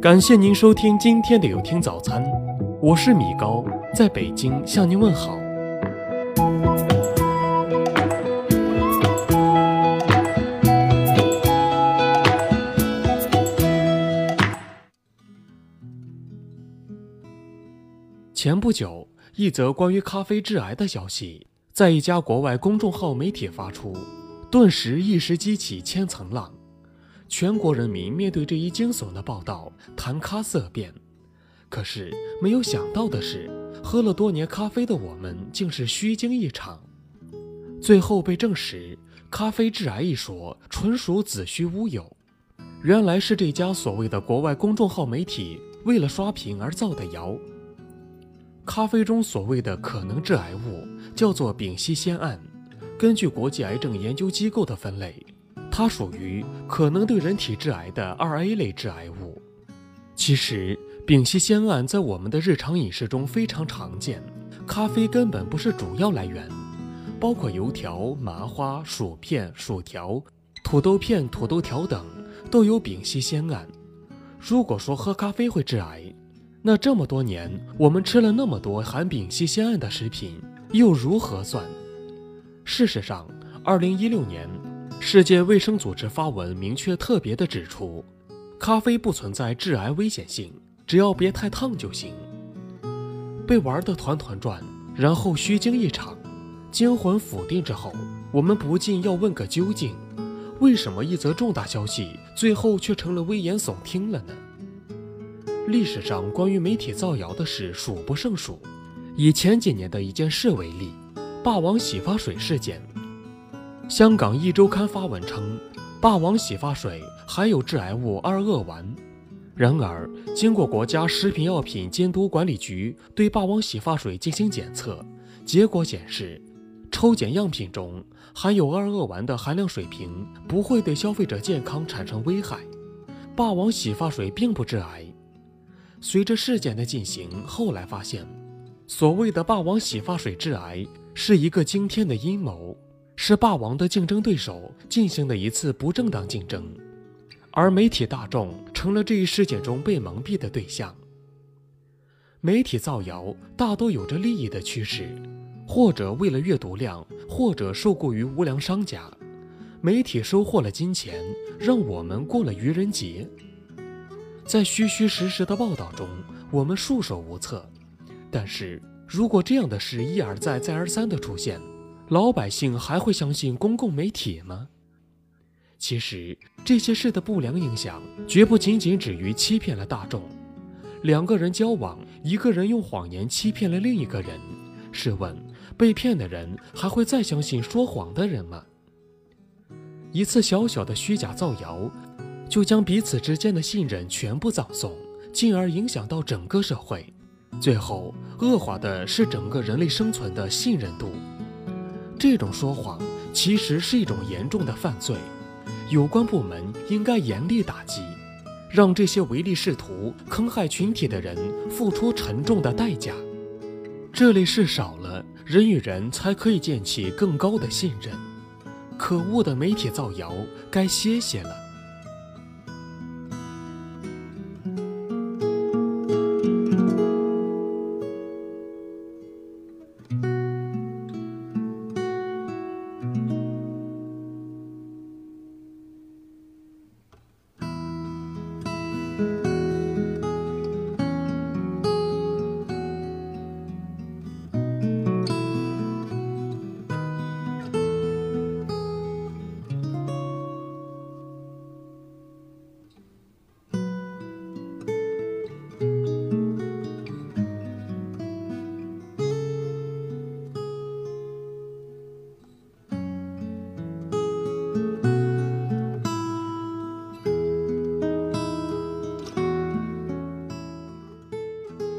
感谢您收听今天的有听早餐，我是米高，在北京向您问好。前不久，一则关于咖啡致癌的消息在一家国外公众号媒体发出，顿时一时激起千层浪。全国人民面对这一惊悚的报道，谈咖色变。可是没有想到的是，喝了多年咖啡的我们竟是虚惊一场。最后被证实，咖啡致癌一说纯属子虚乌有。原来是这家所谓的国外公众号媒体为了刷屏而造的谣。咖啡中所谓的可能致癌物叫做丙烯酰胺，根据国际癌症研究机构的分类。它属于可能对人体致癌的二 A 类致癌物。其实，丙烯酰胺在我们的日常饮食中非常常见，咖啡根本不是主要来源，包括油条、麻花、薯片、薯条、土豆片、土豆条等都有丙烯酰胺。如果说喝咖啡会致癌，那这么多年我们吃了那么多含丙烯酰胺的食品，又如何算？事实上，二零一六年。世界卫生组织发文明确特别的指出，咖啡不存在致癌危险性，只要别太烫就行。被玩得团团转，然后虚惊一场，惊魂甫定之后，我们不禁要问个究竟：为什么一则重大消息最后却成了危言耸听了呢？历史上关于媒体造谣的事数不胜数，以前几年的一件事为例，霸王洗发水事件。香港一周刊发文称，霸王洗发水含有致癌物二恶烷。然而，经过国家食品药品监督管理局对霸王洗发水进行检测，结果显示，抽检样品中含有二恶烷的含量水平不会对消费者健康产生危害。霸王洗发水并不致癌。随着事件的进行，后来发现，所谓的霸王洗发水致癌是一个惊天的阴谋。是霸王的竞争对手进行的一次不正当竞争，而媒体大众成了这一事件中被蒙蔽的对象。媒体造谣大多有着利益的驱使，或者为了阅读量，或者受雇于无良商家。媒体收获了金钱，让我们过了愚人节。在虚虚实实的报道中，我们束手无策。但是如果这样的事一而再、再而三的出现，老百姓还会相信公共媒体吗？其实这些事的不良影响绝不仅仅止于欺骗了大众。两个人交往，一个人用谎言欺骗了另一个人，试问被骗的人还会再相信说谎的人吗？一次小小的虚假造谣，就将彼此之间的信任全部葬送，进而影响到整个社会，最后恶化的是整个人类生存的信任度。这种说谎其实是一种严重的犯罪，有关部门应该严厉打击，让这些唯利是图、坑害群体的人付出沉重的代价。这类事少了，人与人才可以建起更高的信任。可恶的媒体造谣，该歇歇了。